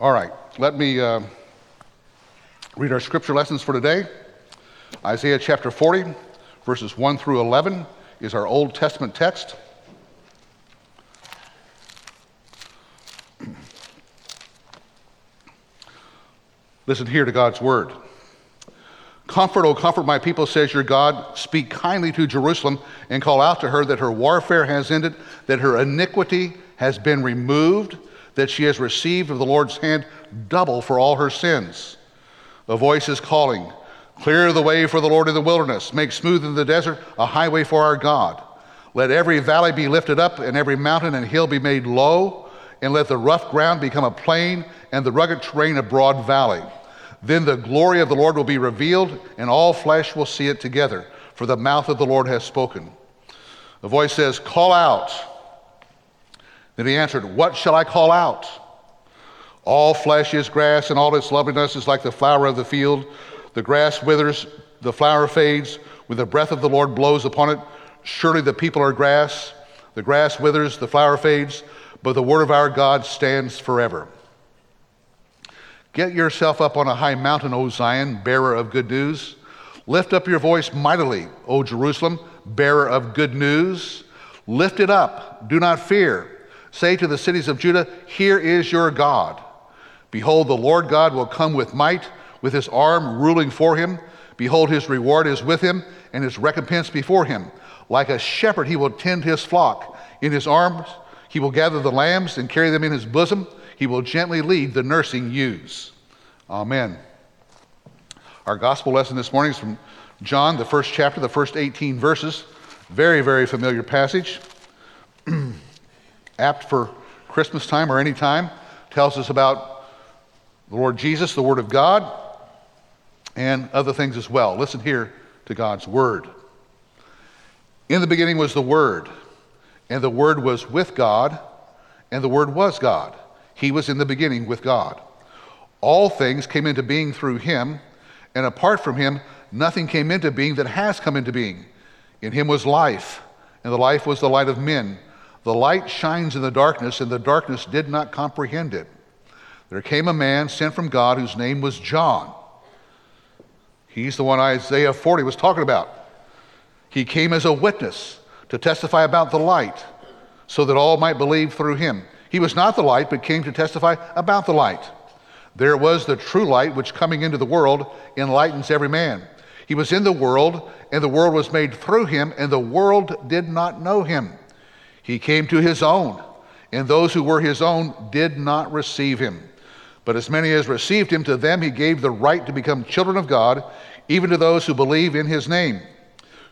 All right, let me uh, read our scripture lessons for today. Isaiah chapter 40, verses 1 through 11 is our Old Testament text. Listen here to God's word. Comfort, O comfort my people, says your God. Speak kindly to Jerusalem and call out to her that her warfare has ended, that her iniquity has been removed, that she has received of the Lord's hand double for all her sins. A voice is calling, Clear the way for the Lord in the wilderness, make smooth in the desert a highway for our God. Let every valley be lifted up, and every mountain and hill be made low, and let the rough ground become a plain, and the rugged terrain a broad valley. Then the glory of the Lord will be revealed, and all flesh will see it together, for the mouth of the Lord has spoken. The voice says, Call out. Then he answered, What shall I call out? All flesh is grass, and all its loveliness is like the flower of the field. The grass withers, the flower fades, when the breath of the Lord blows upon it. Surely the people are grass. The grass withers, the flower fades, but the word of our God stands forever. Get yourself up on a high mountain, O Zion, bearer of good news. Lift up your voice mightily, O Jerusalem, bearer of good news. Lift it up, do not fear. Say to the cities of Judah, Here is your God. Behold, the Lord God will come with might, with his arm ruling for him. Behold, his reward is with him, and his recompense before him. Like a shepherd, he will tend his flock. In his arms, he will gather the lambs and carry them in his bosom. He will gently lead the nursing ewes. Amen. Our gospel lesson this morning is from John, the first chapter, the first 18 verses. Very, very familiar passage. Apt for Christmas time or any time. Tells us about the Lord Jesus, the Word of God, and other things as well. Listen here to God's Word. In the beginning was the Word, and the Word was with God, and the Word was God. He was in the beginning with God. All things came into being through him, and apart from him, nothing came into being that has come into being. In him was life, and the life was the light of men. The light shines in the darkness, and the darkness did not comprehend it. There came a man sent from God whose name was John. He's the one Isaiah 40 was talking about. He came as a witness to testify about the light, so that all might believe through him. He was not the light, but came to testify about the light. There was the true light, which coming into the world enlightens every man. He was in the world, and the world was made through him, and the world did not know him. He came to his own, and those who were his own did not receive him. But as many as received him, to them he gave the right to become children of God, even to those who believe in his name,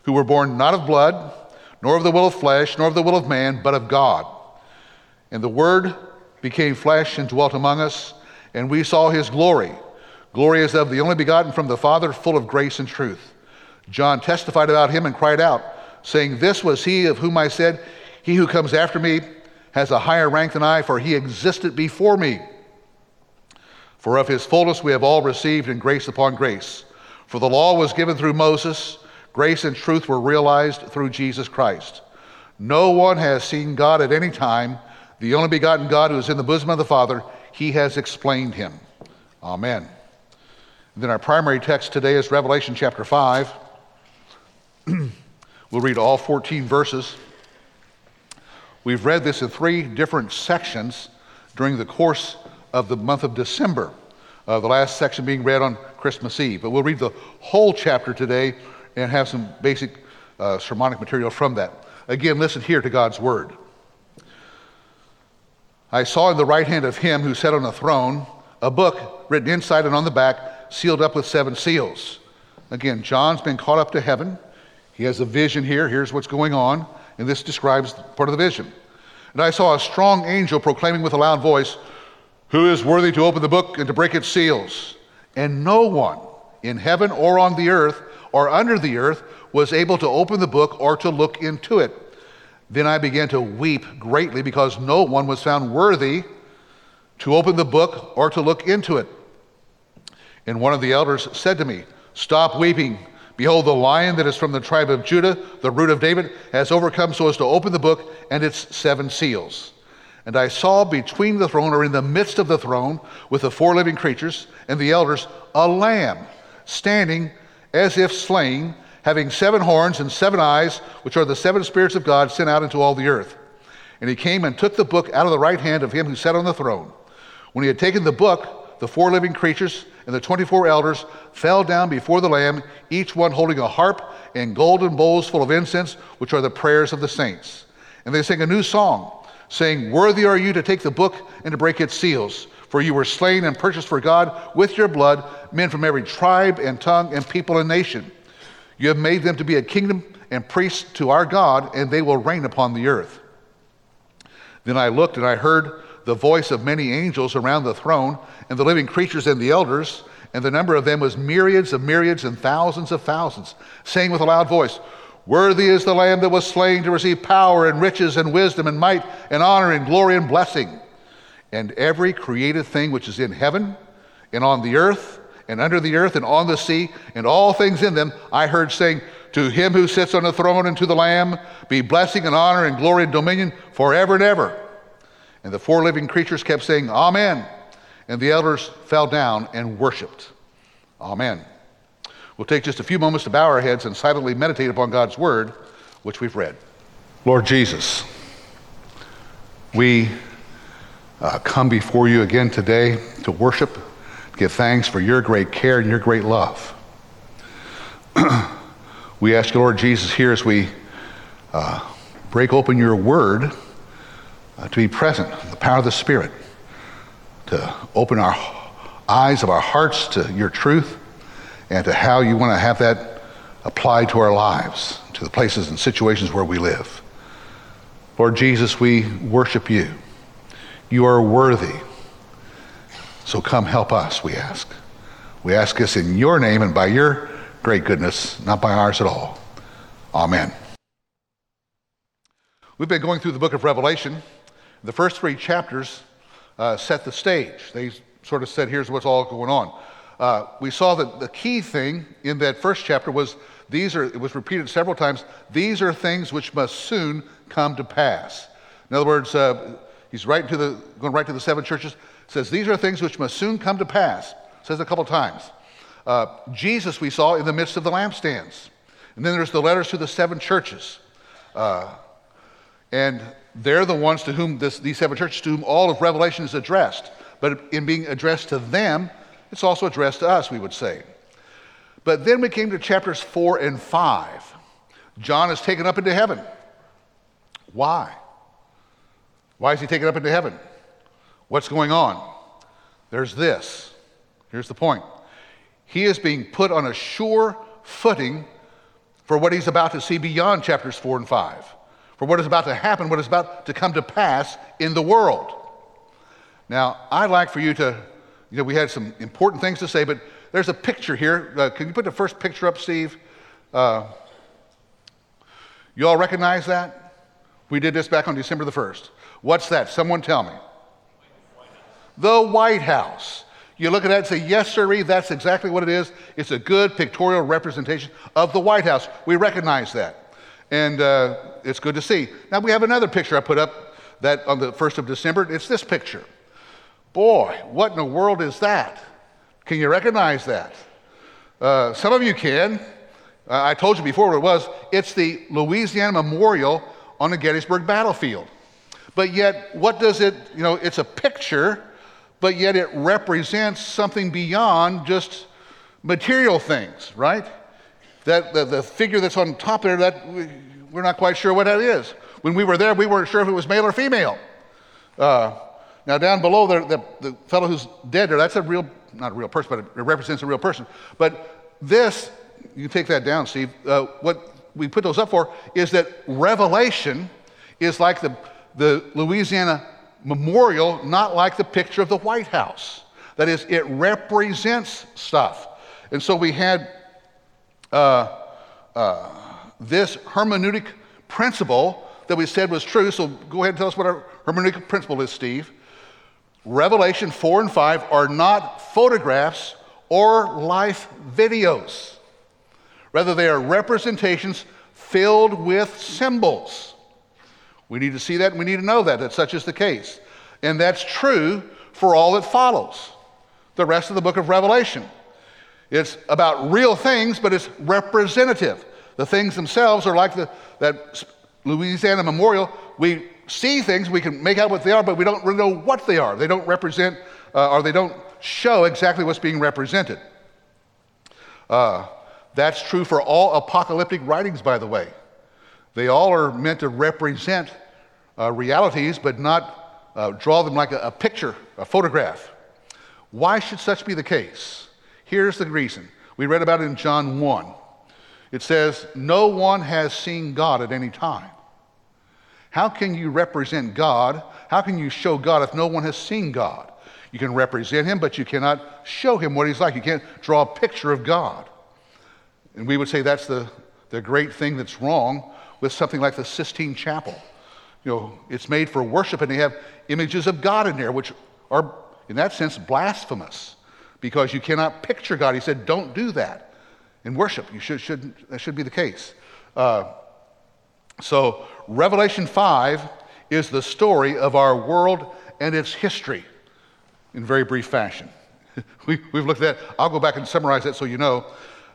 who were born not of blood, nor of the will of flesh, nor of the will of man, but of God. And the Word became flesh and dwelt among us, and we saw his glory. Glory as of the only begotten from the Father, full of grace and truth. John testified about him and cried out, saying, This was he of whom I said, He who comes after me has a higher rank than I, for he existed before me. For of his fullness we have all received in grace upon grace. For the law was given through Moses, grace and truth were realized through Jesus Christ. No one has seen God at any time the only begotten God who is in the bosom of the Father, he has explained him. Amen. And then our primary text today is Revelation chapter 5. we'll read all 14 verses. We've read this in three different sections during the course of the month of December, uh, the last section being read on Christmas Eve. But we'll read the whole chapter today and have some basic uh, sermonic material from that. Again, listen here to God's word. I saw in the right hand of him who sat on the throne a book written inside and on the back, sealed up with seven seals. Again, John's been caught up to heaven. He has a vision here. Here's what's going on. And this describes part of the vision. And I saw a strong angel proclaiming with a loud voice, Who is worthy to open the book and to break its seals? And no one in heaven or on the earth or under the earth was able to open the book or to look into it. Then I began to weep greatly because no one was found worthy to open the book or to look into it. And one of the elders said to me, Stop weeping. Behold, the lion that is from the tribe of Judah, the root of David, has overcome so as to open the book and its seven seals. And I saw between the throne, or in the midst of the throne, with the four living creatures and the elders, a lamb standing as if slain, having seven horns and seven eyes, which are the seven spirits of God sent out into all the earth. And he came and took the book out of the right hand of him who sat on the throne. When he had taken the book, the four living creatures and the 24 elders fell down before the Lamb, each one holding a harp and golden bowls full of incense, which are the prayers of the saints. And they sang a new song saying, Worthy are you to take the book and to break its seals. For you were slain and purchased for God with your blood men from every tribe and tongue and people and nation. You have made them to be a kingdom and priests to our God, and they will reign upon the earth. Then I looked and I heard the voice of many angels around the throne, and the living creatures and the elders, and the number of them was myriads of myriads and thousands of thousands, saying with a loud voice, Worthy is the Lamb that was slain to receive power and riches and wisdom and might and honor and glory and blessing. And every created thing which is in heaven and on the earth and under the earth and on the sea and all things in them, I heard saying, To him who sits on the throne and to the Lamb be blessing and honor and glory and dominion forever and ever. And the four living creatures kept saying, Amen. And the elders fell down and worshiped. Amen. We'll take just a few moments to bow our heads and silently meditate upon God's word, which we've read. Lord Jesus, we uh, come before you again today to worship, give thanks for your great care and your great love. we ask you, Lord Jesus, here as we uh, break open your word, uh, to be present, the power of the Spirit, to open our eyes of our hearts to your truth and to how you want to have that applied to our lives, to the places and situations where we live. Lord Jesus, we worship you. You are worthy. So come help us, we ask. We ask this in your name and by your great goodness, not by ours at all. Amen. We've been going through the book of Revelation. The first three chapters uh, set the stage. They sort of said, here's what's all going on. Uh, we saw that the key thing in that first chapter was these are, it was repeated several times, these are things which must soon come to pass. In other words, uh, he's writing to the, going right to the seven churches, says, these are things which must soon come to pass. Says a couple times. Uh, Jesus we saw in the midst of the lampstands. And then there's the letters to the seven churches. Uh, and they're the ones to whom this, these seven churches, to whom all of Revelation is addressed. But in being addressed to them, it's also addressed to us, we would say. But then we came to chapters four and five. John is taken up into heaven. Why? Why is he taken up into heaven? What's going on? There's this. Here's the point. He is being put on a sure footing for what he's about to see beyond chapters four and five, for what is about to happen, what is about to come to pass in the world. Now, I'd like for you to you know, we had some important things to say, but there's a picture here. Uh, can you put the first picture up, Steve? Uh, you all recognize that? We did this back on December the 1st. What's that? Someone tell me. The White House. You look at that and say, yes, sir, that's exactly what it is. It's a good pictorial representation of the White House. We recognize that. And uh, it's good to see. Now, we have another picture I put up that on the 1st of December. It's this picture. Boy, what in the world is that? Can you recognize that? Uh, some of you can. Uh, I told you before what it was. It's the Louisiana Memorial on the Gettysburg battlefield. But yet, what does it, you know, it's a picture, but yet it represents something beyond just material things, right? That the, the figure that's on top there, that we're not quite sure what that is. When we were there, we weren't sure if it was male or female. Uh, now, down below there, the, the fellow who's dead there, that's a real, not a real person, but it represents a real person. But this, you take that down, Steve. Uh, what we put those up for is that Revelation is like the, the Louisiana memorial, not like the picture of the White House. That is, it represents stuff. And so we had uh, uh, this hermeneutic principle that we said was true. So go ahead and tell us what our hermeneutic principle is, Steve. Revelation 4 and 5 are not photographs or life videos. Rather, they are representations filled with symbols. We need to see that and we need to know that, that such is the case. And that's true for all that follows the rest of the book of Revelation. It's about real things, but it's representative. The things themselves are like the, that Louisiana Memorial. We see things, we can make out what they are, but we don't really know what they are. They don't represent uh, or they don't show exactly what's being represented. Uh, that's true for all apocalyptic writings, by the way. They all are meant to represent uh, realities, but not uh, draw them like a, a picture, a photograph. Why should such be the case? Here's the reason. We read about it in John 1. It says, No one has seen God at any time. How can you represent God? How can you show God if no one has seen God? You can represent him, but you cannot show him what he's like. You can't draw a picture of God. And we would say that's the, the great thing that's wrong with something like the Sistine Chapel. You know, it's made for worship and they have images of God in there, which are, in that sense, blasphemous because you cannot picture God. He said, don't do that in worship. You should, should that should be the case. Uh, so, Revelation 5 is the story of our world and its history in very brief fashion. we, have looked at that. I'll go back and summarize that so you know.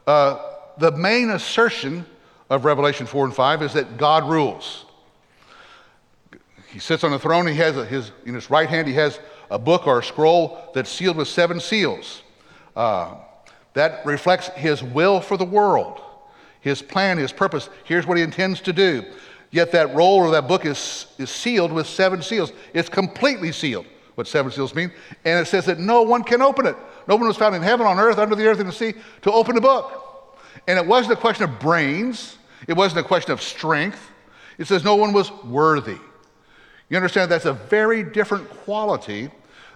Uh, the main assertion of Revelation 4 and 5 is that God rules. He sits on a throne, he has a, his, in his right hand, he has a book or a scroll that's sealed with seven seals. Uh, that reflects his will for the world, his plan, his purpose. Here's what he intends to do. Yet that roll or that book is, is sealed with seven seals. It's completely sealed, what seven seals mean. And it says that no one can open it. No one was found in heaven, on earth, under the earth, in the sea to open the book. And it wasn't a question of brains, it wasn't a question of strength. It says no one was worthy. You understand that's a very different quality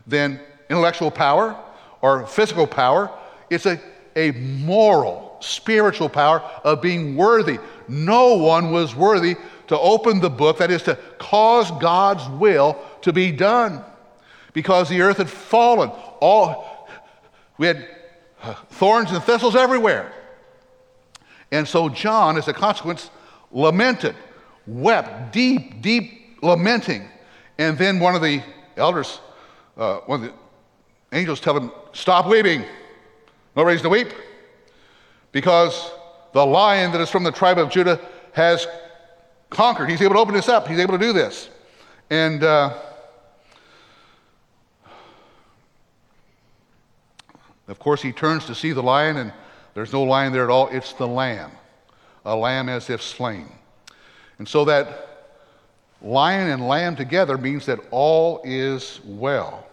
than intellectual power or physical power. It's a, a moral, spiritual power of being worthy. No one was worthy to open the book, that is, to cause God's will to be done. Because the earth had fallen. All, we had thorns and thistles everywhere. And so John, as a consequence, lamented, wept, deep, deep lamenting. And then one of the elders, uh, one of the angels tell him, Stop weeping. No reason to weep. Because the lion that is from the tribe of Judah has conquered. He's able to open this up, he's able to do this. And uh, of course, he turns to see the lion, and there's no lion there at all. It's the lamb, a lamb as if slain. And so that lion and lamb together means that all is well.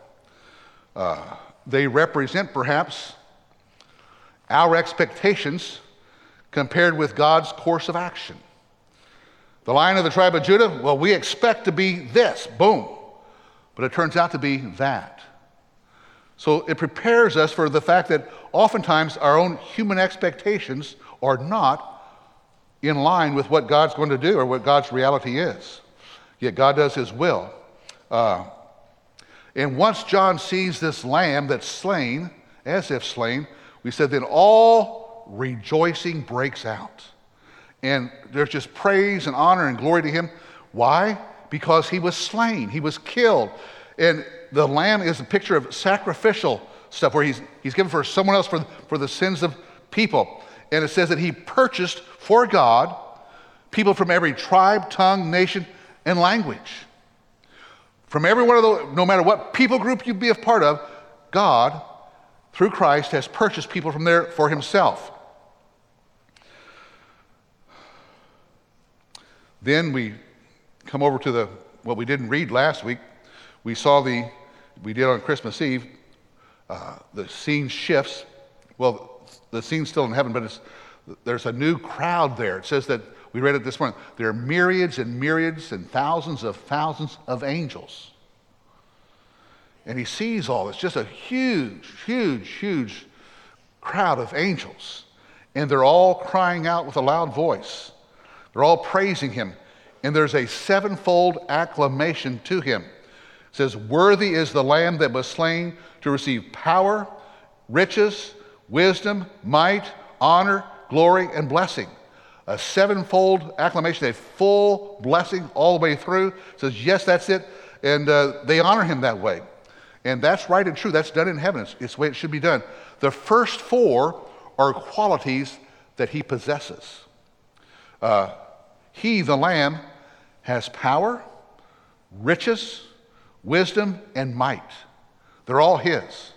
Uh, they represent perhaps our expectations compared with God's course of action. The lion of the tribe of Judah, well, we expect to be this, boom. But it turns out to be that. So it prepares us for the fact that oftentimes our own human expectations are not in line with what God's going to do or what God's reality is. Yet God does his will. Uh, and once John sees this lamb that's slain, as if slain, we said then all rejoicing breaks out. And there's just praise and honor and glory to him. Why? Because he was slain, he was killed. And the lamb is a picture of sacrificial stuff where he's, he's given for someone else for, for the sins of people. And it says that he purchased for God people from every tribe, tongue, nation, and language. From every one of those, no matter what people group you be a part of, God, through Christ, has purchased people from there for himself. Then we come over to the what we didn't read last week. We saw the we did on Christmas Eve. Uh, the scene shifts. Well, the scene's still in heaven, but there's a new crowd there. It says that we read it this morning. There are myriads and myriads and thousands of thousands of angels. And he sees all this, just a huge, huge, huge crowd of angels. And they're all crying out with a loud voice. They're all praising him. And there's a sevenfold acclamation to him It says, Worthy is the Lamb that was slain to receive power, riches, wisdom, might, honor, glory, and blessing. a sevenfold acclamation, a full blessing all the way through. Says, yes, that's it. And uh, they honor him that way. And that's right and true. That's done in heaven. It's, it's the way it should be done. The first four are qualities that he possesses. Uh, he, the Lamb, has power, riches, wisdom, and might. They're all his.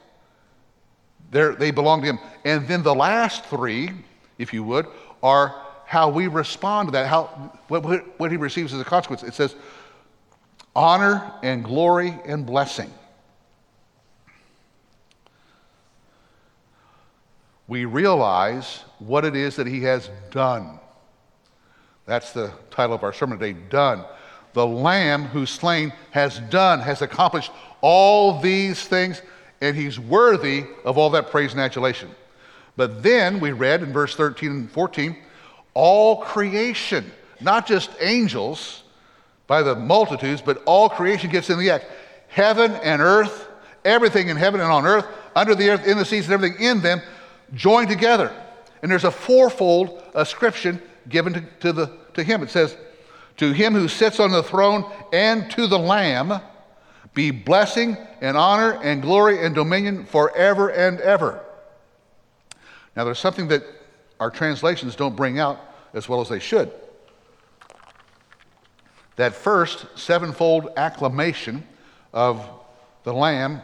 They're, they belong to him. And then the last three, if you would, are how we respond to that, how, what, what he receives as a consequence. It says, honor and glory and blessing. We realize what it is that he has done. That's the title of our sermon today done. The Lamb who's slain has done, has accomplished all these things, and he's worthy of all that praise and adulation. But then we read in verse 13 and 14 all creation, not just angels by the multitudes, but all creation gets in the act. Heaven and earth, everything in heaven and on earth, under the earth, in the seas, and everything in them, joined together. And there's a fourfold ascription given to, to, the, to him. It says, To him who sits on the throne and to the Lamb be blessing and honor and glory and dominion forever and ever. Now, there's something that our translations don't bring out as well as they should. That first sevenfold acclamation of the Lamb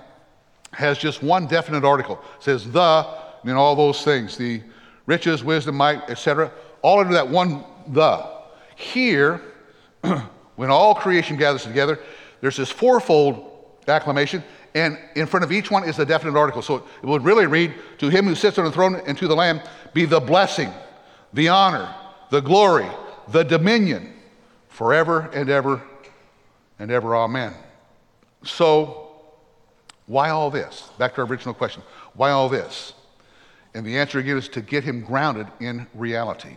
has just one definite article. It says the, and all those things, the riches, wisdom, might, etc., all under that one the. Here, when all creation gathers together, there's this fourfold acclamation, and in front of each one is a definite article. So it would really read, To him who sits on the throne and to the Lamb be the blessing, the honor, the glory, the dominion, forever and ever and ever. Amen. So, why all this? Back to our original question. Why all this? And the answer again is to get him grounded in reality.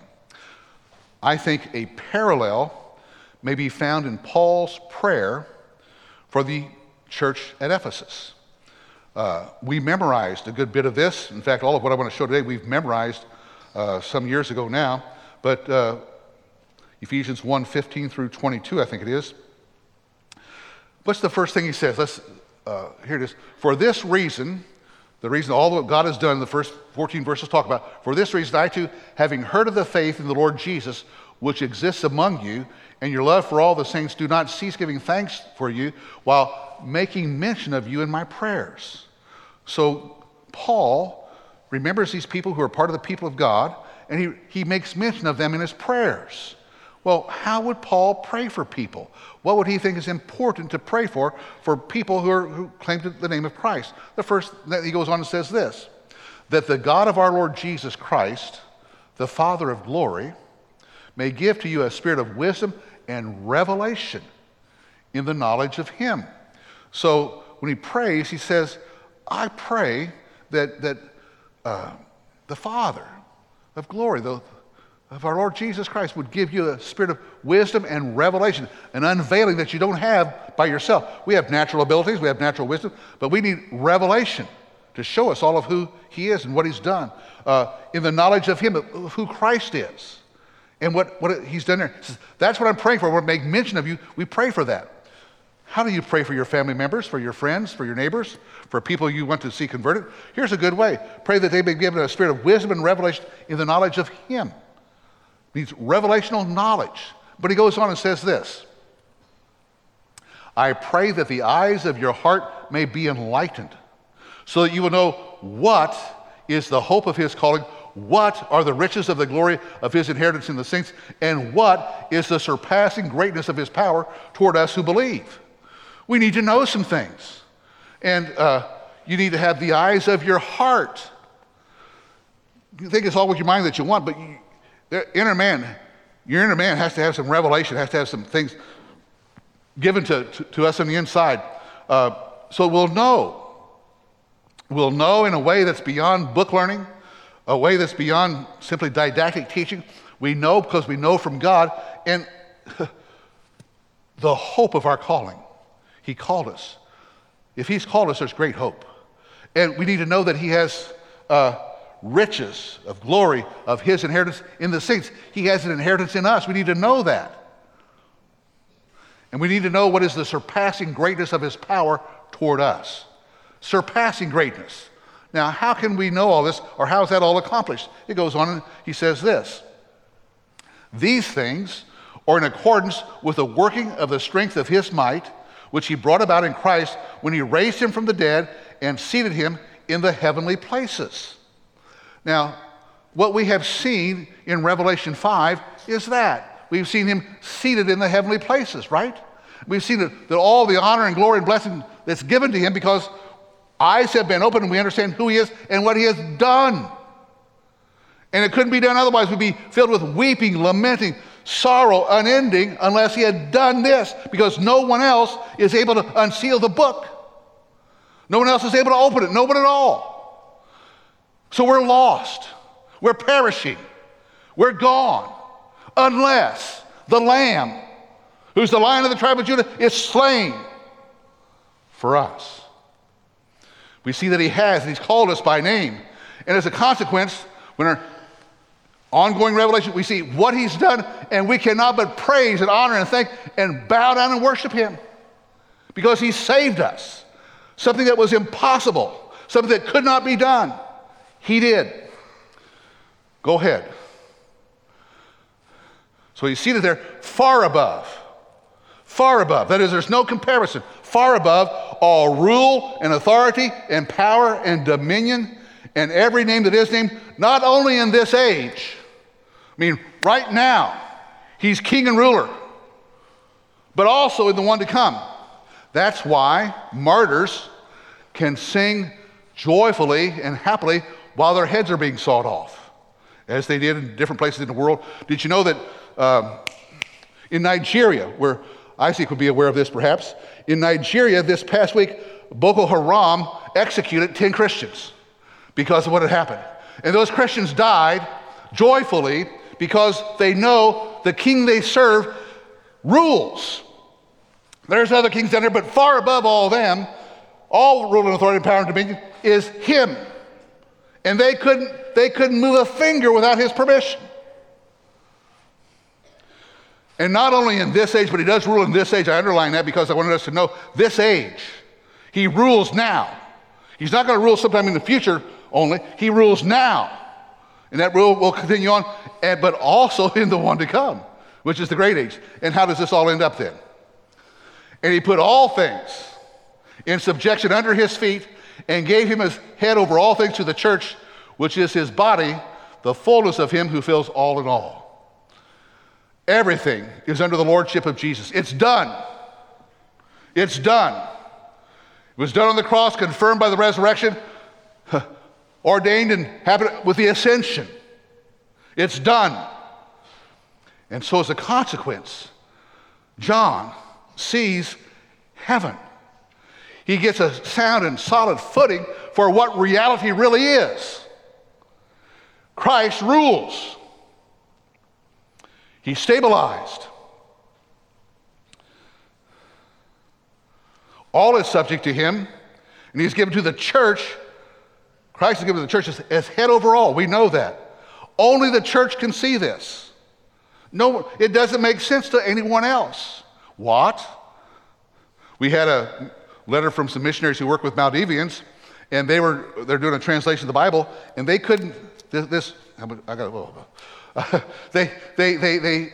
I think a parallel may be found in Paul's prayer for the church at Ephesus. Uh, we memorized a good bit of this. In fact, all of what I want to show today, we've memorized uh, some years ago now. But uh, Ephesians 1 15 through 22, I think it is. What's the first thing he says? Let's, uh, here it is. For this reason, the reason all that God has done, the first 14 verses talk about, for this reason, I too, having heard of the faith in the Lord Jesus, which exists among you, and your love for all the saints, do not cease giving thanks for you while making mention of you in my prayers. So, Paul remembers these people who are part of the people of God, and he, he makes mention of them in his prayers. Well, how would Paul pray for people? What would he think is important to pray for for people who, are, who claim the name of Christ? The first, he goes on and says this that the God of our Lord Jesus Christ, the Father of glory, may give to you a spirit of wisdom and revelation in the knowledge of Him. So when he prays, he says, I pray that, that uh, the Father, of glory, the, of our Lord Jesus Christ, would give you a spirit of wisdom and revelation, an unveiling that you don't have by yourself. We have natural abilities, we have natural wisdom, but we need revelation to show us all of who He is and what He's done uh, in the knowledge of Him, of who Christ is, and what, what He's done there. That's what I'm praying for. When we make mention of you, we pray for that. How do you pray for your family members, for your friends, for your neighbors, for people you want to see converted? Here's a good way pray that they be given a spirit of wisdom and revelation in the knowledge of Him. Means revelational knowledge. But he goes on and says this I pray that the eyes of your heart may be enlightened, so that you will know what is the hope of His calling, what are the riches of the glory of His inheritance in the saints, and what is the surpassing greatness of His power toward us who believe. We need to know some things. And uh, you need to have the eyes of your heart. You think it's all with your mind that you want, but you, the inner man, your inner man has to have some revelation, has to have some things given to, to, to us on the inside. Uh, so we'll know. We'll know in a way that's beyond book learning, a way that's beyond simply didactic teaching. We know because we know from God and the hope of our calling. He called us. If He's called us, there's great hope. And we need to know that He has uh, riches of glory of his inheritance in the saints. He has an inheritance in us. We need to know that. And we need to know what is the surpassing greatness of his power toward us. Surpassing greatness. Now, how can we know all this, or how is that all accomplished? It goes on and he says this These things are in accordance with the working of the strength of his might, which he brought about in Christ when he raised him from the dead and seated him in the heavenly places. Now, what we have seen in Revelation 5 is that. We've seen him seated in the heavenly places, right? We've seen that, that all the honor and glory and blessing that's given to him because eyes have been opened and we understand who he is and what he has done. And it couldn't be done otherwise. We'd be filled with weeping, lamenting, sorrow unending unless he had done this because no one else is able to unseal the book. No one else is able to open it, no one at all. So we're lost. We're perishing. We're gone unless the Lamb, who's the Lion of the tribe of Judah, is slain for us. We see that he has, and he's called us by name. And as a consequence, when our ongoing revelation, we see what he's done, and we cannot but praise and honor and thank and bow down and worship him because he saved us. Something that was impossible, something that could not be done. He did. Go ahead. So you see that they're far above. Far above. That is, there's no comparison. Far above all rule and authority and power and dominion and every name that is named, not only in this age, I mean, right now, he's king and ruler, but also in the one to come. That's why martyrs can sing joyfully and happily while their heads are being sawed off, as they did in different places in the world. Did you know that um, in Nigeria, where Isaac would be aware of this perhaps, in Nigeria this past week, Boko Haram executed 10 Christians because of what had happened. And those Christians died joyfully because they know the king they serve rules. There's other kings down there, but far above all them, all rule and authority and power and dominion is him. And they couldn't, they couldn't move a finger without his permission. And not only in this age, but he does rule in this age. I underline that because I wanted us to know this age. He rules now. He's not going to rule sometime in the future only. He rules now. And that rule will continue on, but also in the one to come, which is the great age. And how does this all end up then? And he put all things in subjection under his feet and gave him his head over all things to the church, which is his body, the fullness of him who fills all in all. Everything is under the lordship of Jesus. It's done. It's done. It was done on the cross, confirmed by the resurrection, ordained and happened with the ascension. It's done. And so, as a consequence, John sees heaven. He gets a sound and solid footing for what reality really is. Christ rules. He's stabilized. All is subject to him, and he's given to the church. Christ is given to the church as, as head over all. We know that. Only the church can see this. No, it doesn't make sense to anyone else. What? We had a letter from some missionaries who work with Maldivians, and they were they're doing a translation of the Bible, and they couldn't this, this I got uh, they, they, they, they,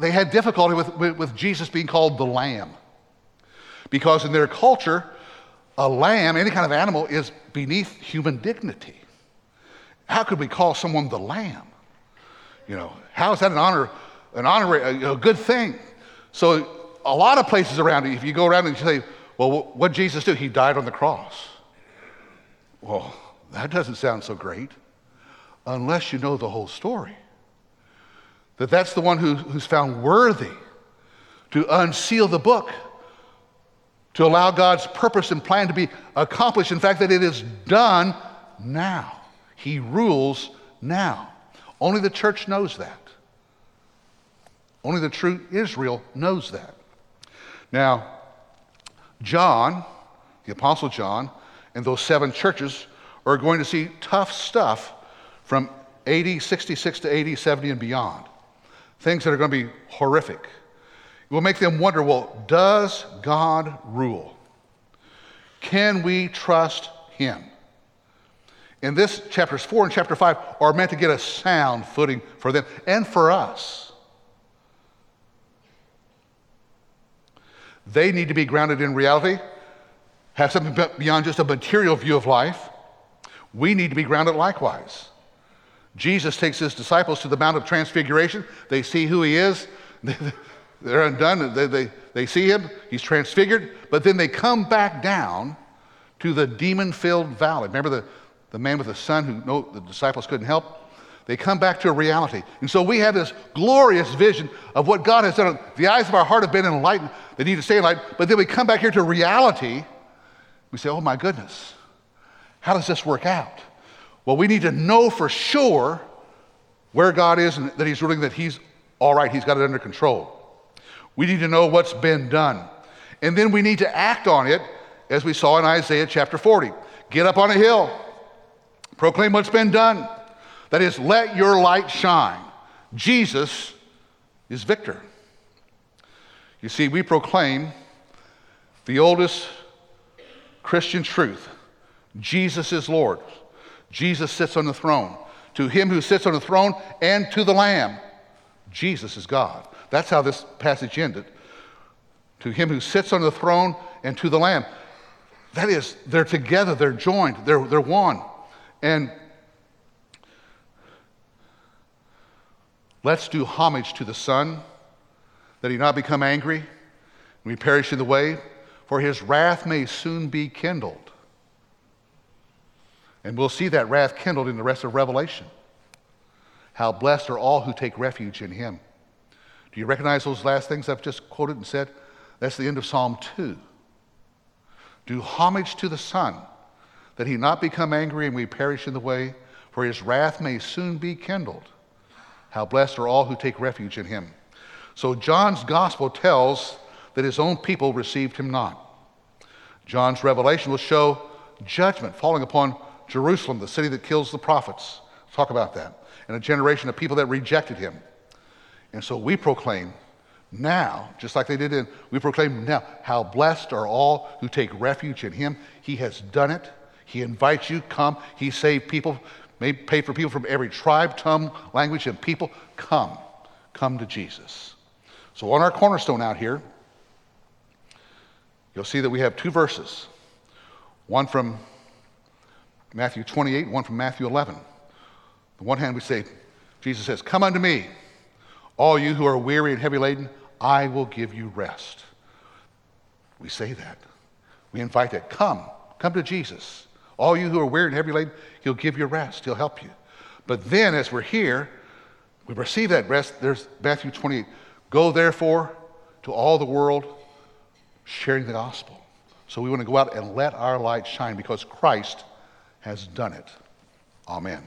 they had difficulty with, with, with Jesus being called the lamb. Because in their culture, a lamb, any kind of animal, is beneath human dignity. How could we call someone the lamb? You know, how is that an honor, an honor, a, a good thing? So a lot of places around, if you go around and you say, well, what did Jesus do? He died on the cross. Well, that doesn't sound so great unless you know the whole story. That that's the one who, who's found worthy to unseal the book, to allow God's purpose and plan to be accomplished. In fact, that it is done now. He rules now. Only the church knows that. Only the true Israel knows that. Now, John, the Apostle John, and those seven churches are going to see tough stuff from 80, 66 to 80, 70, and beyond. Things that are going to be horrific. It will make them wonder well, does God rule? Can we trust Him? And this, chapters 4 and chapter 5 are meant to get a sound footing for them and for us. They need to be grounded in reality, have something beyond just a material view of life. We need to be grounded likewise. Jesus takes his disciples to the Mount of Transfiguration. They see who he is. They're undone. They, they, they see him. He's transfigured. But then they come back down to the demon filled valley. Remember the, the man with the son who no, the disciples couldn't help? They come back to a reality. And so we have this glorious vision of what God has done. The eyes of our heart have been enlightened. They need to stay enlightened. But then we come back here to reality. We say, oh my goodness, how does this work out? Well, we need to know for sure where God is and that He's ruling, that He's all right, He's got it under control. We need to know what's been done. And then we need to act on it, as we saw in Isaiah chapter 40. Get up on a hill, proclaim what's been done. That is, let your light shine. Jesus is victor. You see, we proclaim the oldest Christian truth Jesus is Lord. Jesus sits on the throne. To him who sits on the throne and to the Lamb, Jesus is God. That's how this passage ended. To him who sits on the throne and to the Lamb. That is, they're together, they're joined, they're, they're one. And let's do homage to the Son, that he not become angry and we perish in the way, for his wrath may soon be kindled. And we'll see that wrath kindled in the rest of Revelation. How blessed are all who take refuge in him. Do you recognize those last things I've just quoted and said? That's the end of Psalm 2. Do homage to the Son, that he not become angry and we perish in the way, for his wrath may soon be kindled. How blessed are all who take refuge in him. So John's gospel tells that his own people received him not. John's revelation will show judgment falling upon Jerusalem, the city that kills the prophets. Talk about that. And a generation of people that rejected him. And so we proclaim now, just like they did in, we proclaim now, how blessed are all who take refuge in him. He has done it. He invites you, come. He saved people, made, paid for people from every tribe, tongue, language, and people. Come. Come to Jesus. So on our cornerstone out here, you'll see that we have two verses. One from Matthew 28, one from Matthew 11. On the one hand, we say, Jesus says, Come unto me, all you who are weary and heavy laden, I will give you rest. We say that. We invite that. Come, come to Jesus. All you who are weary and heavy laden, He'll give you rest. He'll help you. But then, as we're here, we receive that rest. There's Matthew 28. Go therefore to all the world, sharing the gospel. So we want to go out and let our light shine because Christ has done it. Amen.